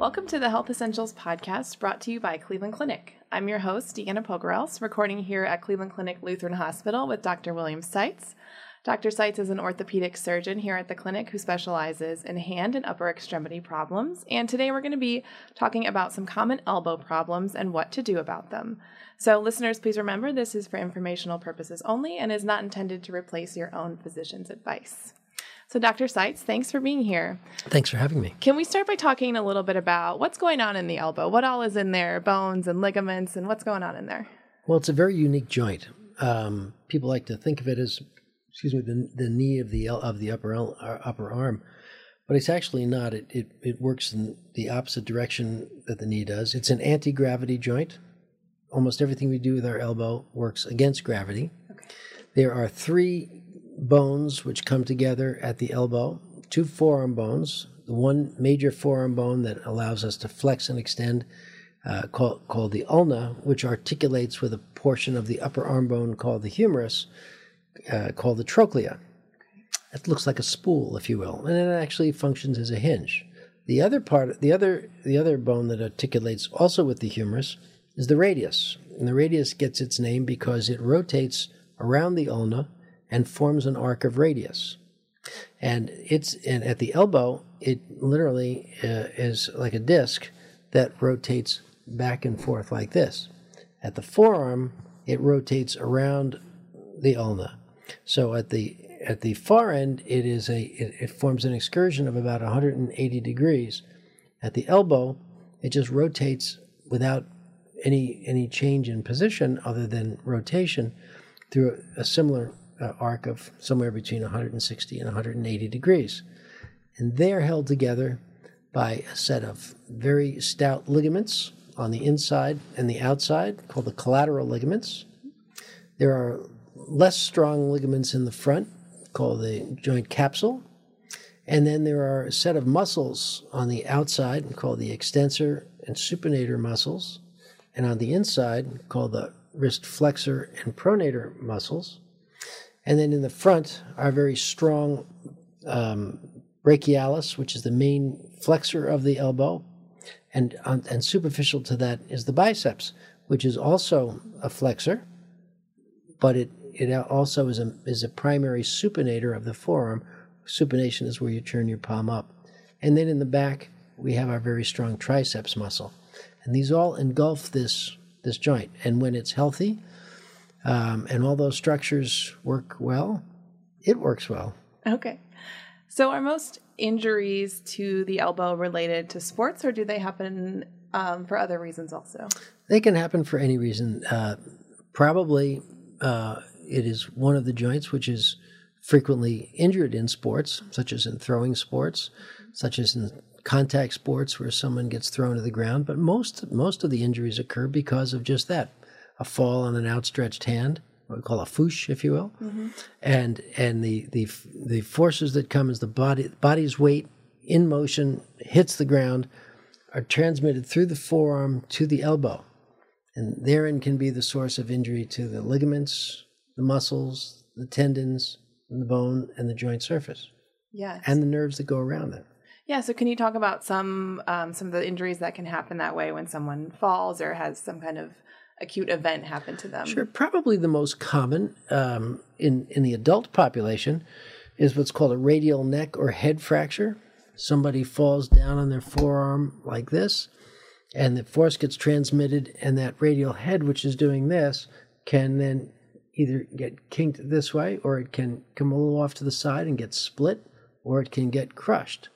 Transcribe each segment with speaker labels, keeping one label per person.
Speaker 1: Welcome to the Health Essentials podcast brought to you by Cleveland Clinic. I'm your host, Deanna Pogorelc, recording here at Cleveland Clinic Lutheran Hospital with Dr. William Seitz. Dr. Seitz is an orthopedic surgeon here at the clinic who specializes in hand and upper extremity problems. And today we're going to be talking about some common elbow problems and what to do about them. So, listeners, please remember this is for informational purposes only and is not intended to replace your own physician's advice. So, Dr. Seitz, thanks for being here.
Speaker 2: Thanks for having me.
Speaker 1: Can we start by talking a little bit about what's going on in the elbow? What all is in there? Bones and ligaments, and what's going on in there?
Speaker 2: Well, it's a very unique joint. Um, people like to think of it as, excuse me, the, the knee of the of the upper uh, upper arm, but it's actually not. It, it it works in the opposite direction that the knee does. It's an anti gravity joint. Almost everything we do with our elbow works against gravity. Okay. There are three bones which come together at the elbow, two forearm bones, the one major forearm bone that allows us to flex and extend, uh, called, called the ulna, which articulates with a portion of the upper arm bone called the humerus, uh, called the trochlea. It looks like a spool, if you will, and it actually functions as a hinge. The other part, the other, the other bone that articulates also with the humerus is the radius, and the radius gets its name because it rotates around the ulna and forms an arc of radius. And it's and at the elbow, it literally uh, is like a disc that rotates back and forth like this. At the forearm, it rotates around the ulna. So at the at the far end, it is a it, it forms an excursion of about 180 degrees. At the elbow, it just rotates without any any change in position other than rotation through a similar uh, arc of somewhere between 160 and 180 degrees. And they're held together by a set of very stout ligaments on the inside and the outside called the collateral ligaments. There are less strong ligaments in the front called the joint capsule. And then there are a set of muscles on the outside called the extensor and supinator muscles. And on the inside called the wrist flexor and pronator muscles. And then in the front are very strong um, brachialis, which is the main flexor of the elbow. And, and superficial to that is the biceps, which is also a flexor, but it, it also is a, is a primary supinator of the forearm. Supination is where you turn your palm up. And then in the back, we have our very strong triceps muscle. And these all engulf this, this joint. And when it's healthy, um, and all those structures work well, it works well.
Speaker 1: Okay. So, are most injuries to the elbow related to sports, or do they happen um, for other reasons also?
Speaker 2: They can happen for any reason. Uh, probably uh, it is one of the joints which is frequently injured in sports, such as in throwing sports, such as in contact sports where someone gets thrown to the ground. But most most of the injuries occur because of just that a fall on an outstretched hand, what we call a FOOSH, if you will, mm-hmm. and and the the the forces that come as the body body's weight in motion hits the ground are transmitted through the forearm to the elbow, and therein can be the source of injury to the ligaments, the muscles, the tendons, the bone, and the joint surface.
Speaker 1: Yes,
Speaker 2: and the nerves that go around it.
Speaker 1: Yeah. So, can you talk about some um, some of the injuries that can happen that way when someone falls or has some kind of acute event happen to them?
Speaker 2: Sure. Probably the most common um, in, in the adult population is what's called a radial neck or head fracture. Somebody falls down on their forearm like this, and the force gets transmitted, and that radial head, which is doing this, can then either get kinked this way, or it can come a little off to the side and get split, or it can get crushed.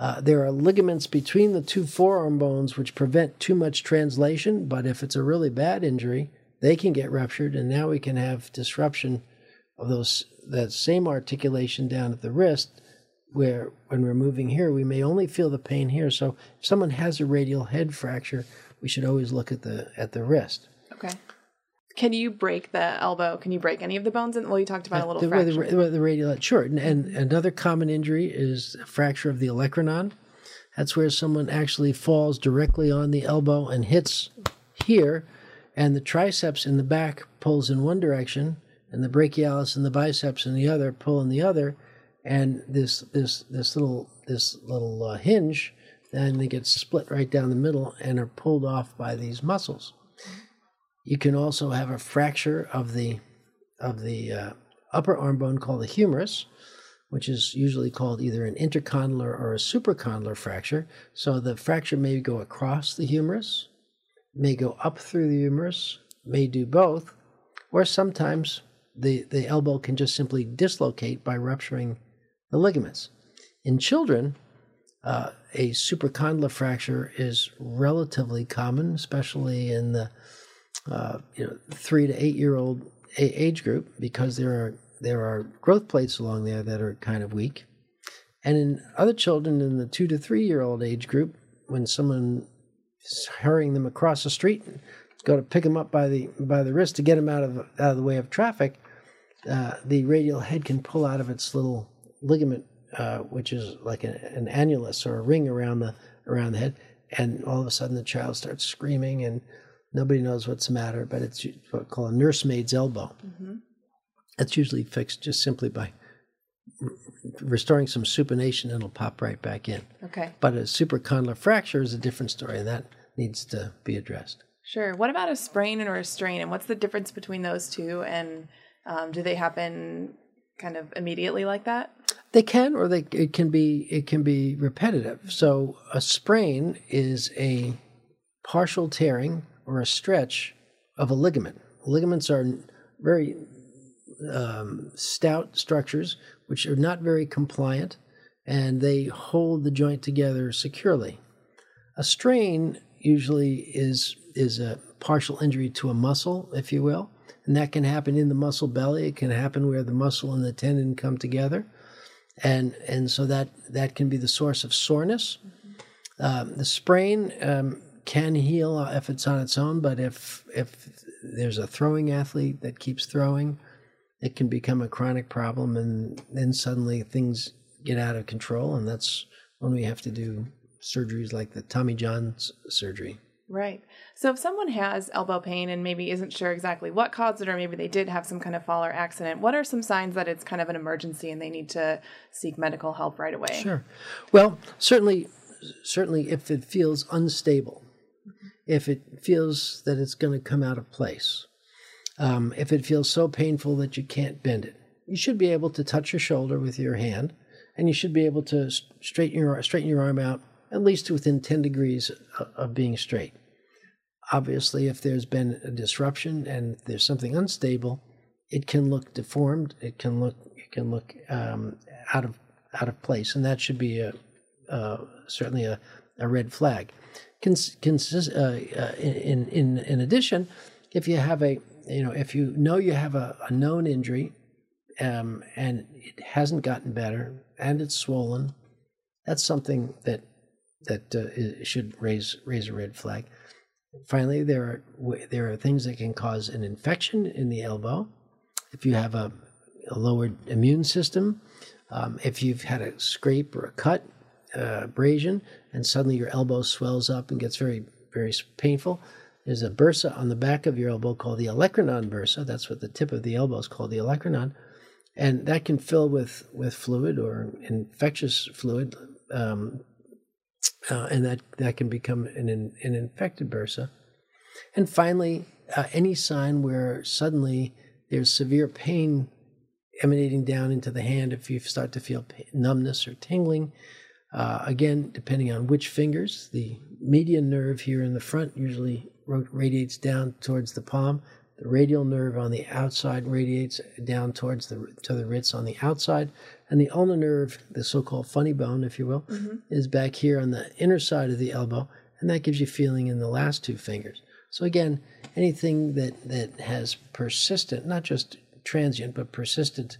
Speaker 2: Uh, there are ligaments between the two forearm bones which prevent too much translation, but if it's a really bad injury, they can get ruptured, and now we can have disruption of those that same articulation down at the wrist. Where when we're moving here, we may only feel the pain here. So if someone has a radial head fracture, we should always look at the at the wrist.
Speaker 1: Okay. Can you break the elbow? Can you break any of the bones? And well, you talked about a little
Speaker 2: the,
Speaker 1: fracture.
Speaker 2: the, the radial sure and, and another common injury is fracture of the olecranon that's where someone actually falls directly on the elbow and hits here and the triceps in the back pulls in one direction and the brachialis and the biceps in the other pull in the other and this this this little this little uh, hinge then they get split right down the middle and are pulled off by these muscles you can also have a fracture of the of the uh, upper arm bone called the humerus, which is usually called either an intercondylar or a supracondylar fracture. So the fracture may go across the humerus, may go up through the humerus, may do both, or sometimes the, the elbow can just simply dislocate by rupturing the ligaments. In children, uh, a supracondylar fracture is relatively common, especially in the uh, you know, three to eight year old age group because there are there are growth plates along there that are kind of weak. And in other children in the two to three year old age group, when someone is hurrying them across the street, go to pick them up by the by the wrist to get them out of out of the way of traffic, uh, the radial head can pull out of its little ligament, uh, which is like a, an annulus or a ring around the around the head, and all of a sudden the child starts screaming and Nobody knows what's the matter, but it's what we call a nursemaid's elbow. Mm-hmm. It's usually fixed just simply by restoring some supination and it'll pop right back in.
Speaker 1: Okay.
Speaker 2: But a supracondylar fracture is a different story, and that needs to be addressed.
Speaker 1: Sure. What about a sprain or a strain, and what's the difference between those two? And um, do they happen kind of immediately like that?
Speaker 2: They can, or they it can be it can be repetitive. So a sprain is a partial tearing or a stretch of a ligament. Ligaments are very um, stout structures which are not very compliant and they hold the joint together securely. A strain usually is is a partial injury to a muscle, if you will, and that can happen in the muscle belly. It can happen where the muscle and the tendon come together, and and so that that can be the source of soreness. Um, the sprain um, can heal if it's on its own, but if if there's a throwing athlete that keeps throwing, it can become a chronic problem, and then suddenly things get out of control, and that's when we have to do surgeries like the Tommy John surgery.
Speaker 1: Right. So if someone has elbow pain and maybe isn't sure exactly what caused it, or maybe they did have some kind of fall or accident, what are some signs that it's kind of an emergency and they need to seek medical help right away?
Speaker 2: Sure. Well, certainly, certainly, if it feels unstable, if it feels that it's going to come out of place. Um, if it feels so painful that you can't bend it, you should be able to touch your shoulder with your hand, and you should be able to straighten your straighten your arm out at least within 10 degrees of being straight. Obviously, if there's been a disruption and there's something unstable, it can look deformed. It can look it can look um, out of out of place, and that should be a uh, certainly a, a red flag. Cons- consist, uh, uh, in, in, in addition, if you have a, you know, if you know you have a, a known injury um, and it hasn't gotten better and it's swollen, that's something that that uh, should raise raise a red flag. Finally, there are there are things that can cause an infection in the elbow. If you have a, a lowered immune system, um, if you've had a scrape or a cut, uh, abrasion, and suddenly your elbow swells up and gets very, very painful. There's a bursa on the back of your elbow called the olecranon bursa. That's what the tip of the elbow is called, the olecranon. And that can fill with, with fluid or infectious fluid, um, uh, and that, that can become an, an infected bursa. And finally, uh, any sign where suddenly there's severe pain emanating down into the hand, if you start to feel numbness or tingling, uh, again, depending on which fingers, the median nerve here in the front usually radiates down towards the palm. The radial nerve on the outside radiates down towards the to the wrist on the outside, and the ulnar nerve, the so-called funny bone, if you will, mm-hmm. is back here on the inner side of the elbow, and that gives you feeling in the last two fingers. So again, anything that that has persistent, not just transient, but persistent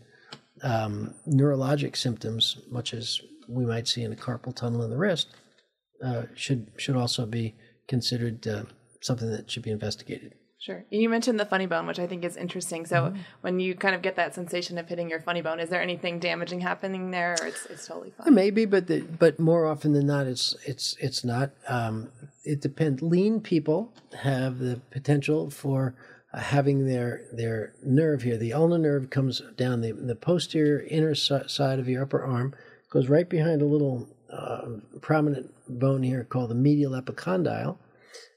Speaker 2: um, neurologic symptoms, much as we might see in a carpal tunnel in the wrist uh, should should also be considered uh, something that should be investigated.
Speaker 1: Sure. You mentioned the funny bone, which I think is interesting. So mm-hmm. when you kind of get that sensation of hitting your funny bone, is there anything damaging happening there, or it's it's totally fine?
Speaker 2: Maybe, but the, but more often than not, it's it's it's not. Um, it depends. Lean people have the potential for uh, having their their nerve here. The ulnar nerve comes down the the posterior inner side of your upper arm, goes right behind a little uh, prominent bone here called the medial epicondyle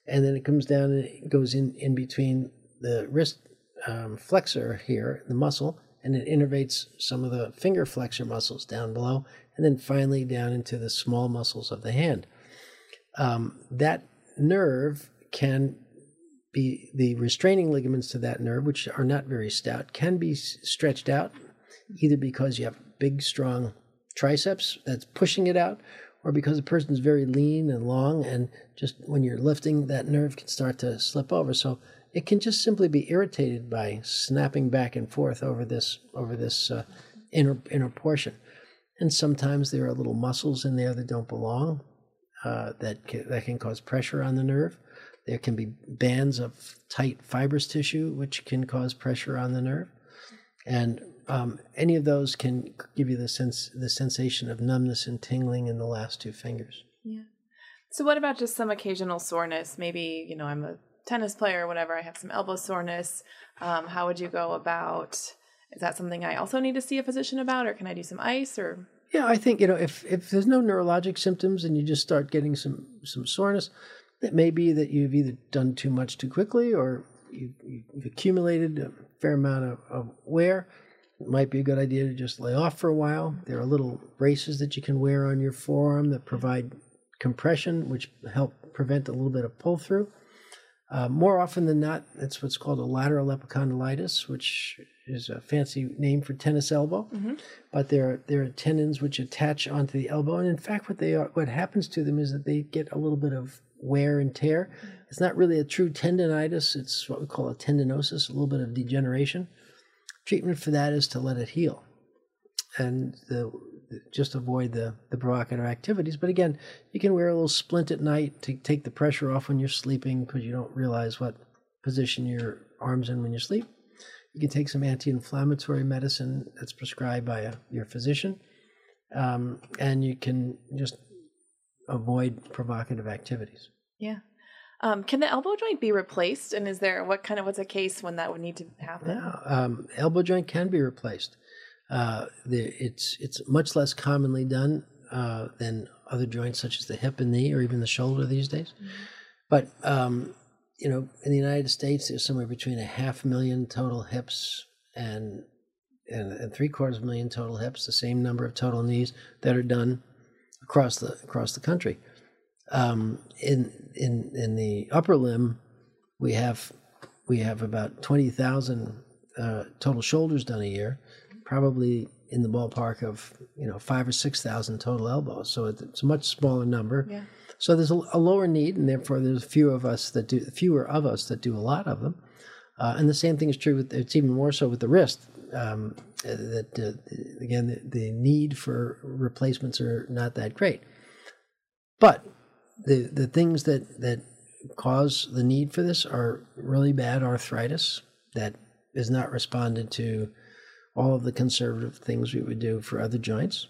Speaker 2: and then it comes down and it goes in in between the wrist um, flexor here, the muscle, and it innervates some of the finger flexor muscles down below, and then finally down into the small muscles of the hand. Um, that nerve can be the restraining ligaments to that nerve, which are not very stout, can be stretched out either because you have big, strong triceps that's pushing it out, or because the person's very lean and long, and just when you're lifting, that nerve can start to slip over. So it can just simply be irritated by snapping back and forth over this over this uh, inner inner portion. And sometimes there are little muscles in there that don't belong uh, that can, that can cause pressure on the nerve. There can be bands of tight fibrous tissue which can cause pressure on the nerve, and um, any of those can give you the sense the sensation of numbness and tingling in the last two fingers.
Speaker 1: Yeah. So what about just some occasional soreness? Maybe you know I'm a tennis player or whatever. I have some elbow soreness. Um, how would you go about? Is that something I also need to see a physician about, or can I do some ice or?
Speaker 2: Yeah, I think you know if if there's no neurologic symptoms and you just start getting some some soreness, it may be that you've either done too much too quickly or you've, you've accumulated a fair amount of, of wear it might be a good idea to just lay off for a while. There are little braces that you can wear on your forearm that provide compression, which help prevent a little bit of pull through. Uh, more often than not, it's what's called a lateral epicondylitis, which is a fancy name for tennis elbow. Mm-hmm. But there are, there are tendons which attach onto the elbow, and in fact, what they are, what happens to them is that they get a little bit of wear and tear. Mm-hmm. It's not really a true tendonitis; it's what we call a tendinosis, a little bit of degeneration. Treatment for that is to let it heal and the, just avoid the, the provocative activities. But again, you can wear a little splint at night to take the pressure off when you're sleeping because you don't realize what position your arm's in when you sleep. You can take some anti inflammatory medicine that's prescribed by a, your physician. Um, and you can just avoid provocative activities.
Speaker 1: Yeah. Um, can the elbow joint be replaced? And is there what kind of what's a case when that would need to happen?
Speaker 2: Yeah, um, elbow joint can be replaced. Uh, the, it's it's much less commonly done uh, than other joints such as the hip and knee or even the shoulder these days. Mm-hmm. But um, you know, in the United States, there's somewhere between a half million total hips and and, and three quarters of a million total hips, the same number of total knees that are done across the across the country. Um, in in in the upper limb, we have we have about twenty thousand uh, total shoulders done a year, probably in the ballpark of you know five or six thousand total elbows. So it's a much smaller number. Yeah. So there's a, a, lower need, and therefore there's fewer of us that do fewer of us that do a lot of them. Uh, and the same thing is true with it's even more so with the wrist. Um, that uh, again, the, the need for replacements are not that great. But the the things that that cause the need for this are really bad arthritis that is not responded to all of the conservative things we would do for other joints,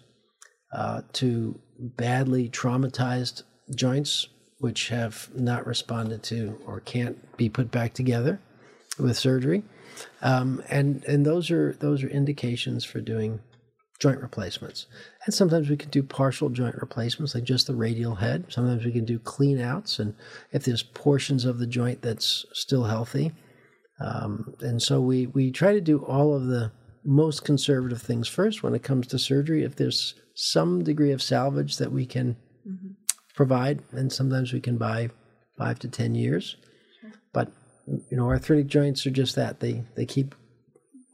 Speaker 2: uh, to badly traumatized joints which have not responded to or can't be put back together with surgery, um, and and those are those are indications for doing joint replacements. And sometimes we can do partial joint replacements, like just the radial head. Sometimes we can do clean outs, and if there's portions of the joint that's still healthy. Um, and so we, we try to do all of the most conservative things first when it comes to surgery. If there's some degree of salvage that we can mm-hmm. provide, and sometimes we can buy five to 10 years. Sure. But, you know, arthritic joints are just that. They, they keep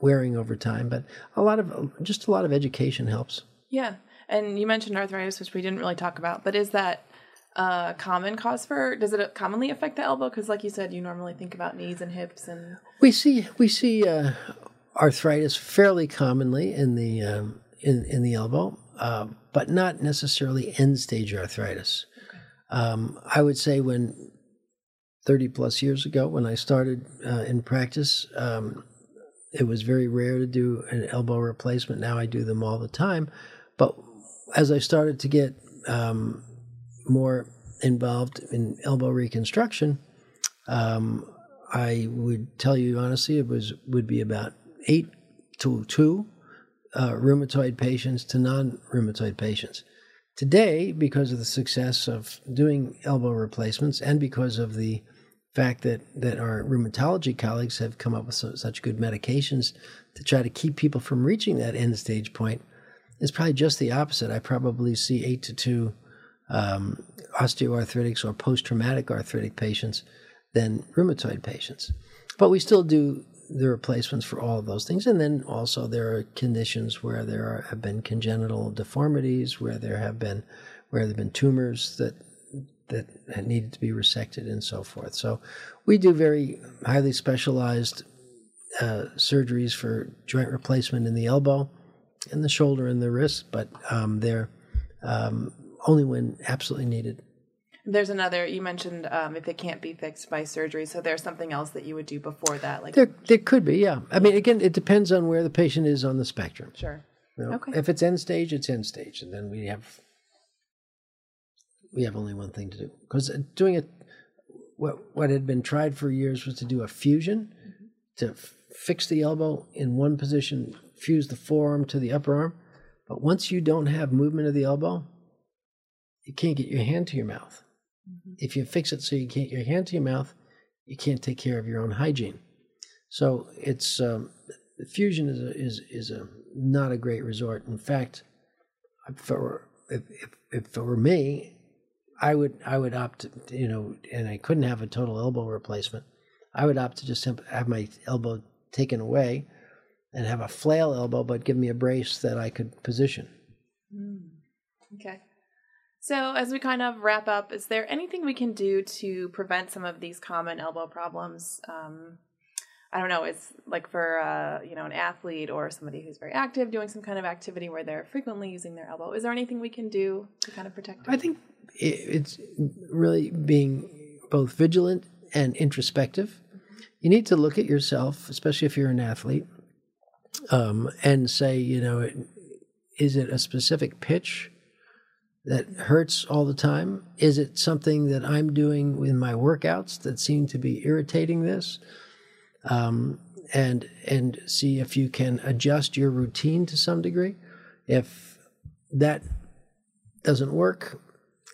Speaker 2: wearing over time. But a lot of just a lot of education helps.
Speaker 1: Yeah, and you mentioned arthritis, which we didn't really talk about. But is that a common cause for? Does it commonly affect the elbow? Because, like you said, you normally think about knees and hips, and
Speaker 2: we see we see uh, arthritis fairly commonly in the um, in in the elbow, uh, but not necessarily end stage arthritis. Okay. Um, I would say when 30 plus years ago when I started uh, in practice. Um, it was very rare to do an elbow replacement. Now I do them all the time. But as I started to get um, more involved in elbow reconstruction, um, I would tell you honestly, it was would be about eight to two uh, rheumatoid patients to non-rheumatoid patients. Today, because of the success of doing elbow replacements and because of the fact that, that our rheumatology colleagues have come up with so, such good medications to try to keep people from reaching that end stage point, is probably just the opposite. I probably see eight to two um, osteoarthritis or post traumatic arthritic patients than rheumatoid patients. But we still do the replacements for all of those things. And then also there are conditions where there are, have been congenital deformities, where there have been where there have been tumors that that needed to be resected and so forth. So we do very highly specialized uh, surgeries for joint replacement in the elbow, and the shoulder, and the wrist, but um, they're um, only when absolutely needed.
Speaker 1: There's another. You mentioned um, if it can't be fixed by surgery, so there's something else that you would do before that, like
Speaker 2: there. There could be, yeah. I mean, again, it depends on where the patient is on the spectrum.
Speaker 1: Sure.
Speaker 2: You know,
Speaker 1: Okay.
Speaker 2: If it's end stage, it's end stage, and then we have we have only one thing to do because doing it. What what had been tried for years was to do a fusion to f- fix the elbow in one position, fuse the forearm to the upper arm. But once you don't have movement of the elbow, you can't get your hand to your mouth. If you fix it so you can't get your hand to your mouth, you can't take care of your own hygiene. So it's um, fusion is a, is is a not a great resort. In fact, it if, if, if it were me, I would I would opt you know, and I couldn't have a total elbow replacement. I would opt to just have my elbow taken away and have a flail elbow, but give me a brace that I could position.
Speaker 1: Okay. So, as we kind of wrap up, is there anything we can do to prevent some of these common elbow problems? Um, I don't know. It's like for uh, you know an athlete or somebody who's very active, doing some kind of activity where they're frequently using their elbow. Is there anything we can do to kind of protect?
Speaker 2: I think it's really being both vigilant and introspective. You need to look at yourself, especially if you're an athlete, um, and say, you know, is it a specific pitch that hurts all the time? Is it something that I'm doing in my workouts that seem to be irritating this? Um, and and see if you can adjust your routine to some degree. If that doesn't work,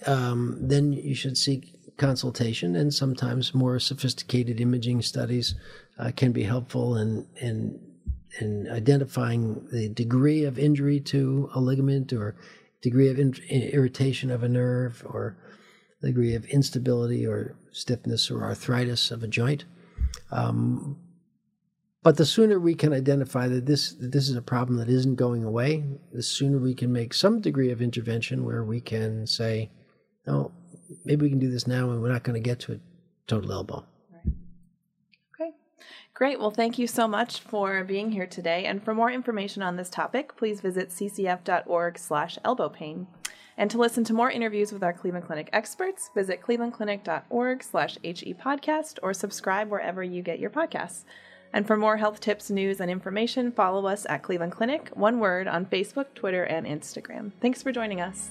Speaker 2: um, then you should seek consultation. And sometimes more sophisticated imaging studies uh, can be helpful in, in in identifying the degree of injury to a ligament or degree of in- irritation of a nerve or degree of instability or stiffness or arthritis of a joint. Um, but the sooner we can identify that this that this is a problem that isn't going away, the sooner we can make some degree of intervention where we can say, "No, maybe we can do this now, and we're not going to get to a total elbow."
Speaker 1: Okay. Great. Well, thank you so much for being here today. And for more information on this topic, please visit ccf.org slash elbow pain. And to listen to more interviews with our Cleveland Clinic experts, visit clevelandclinic.org slash HE podcast or subscribe wherever you get your podcasts. And for more health tips, news, and information, follow us at Cleveland Clinic, one word, on Facebook, Twitter, and Instagram. Thanks for joining us.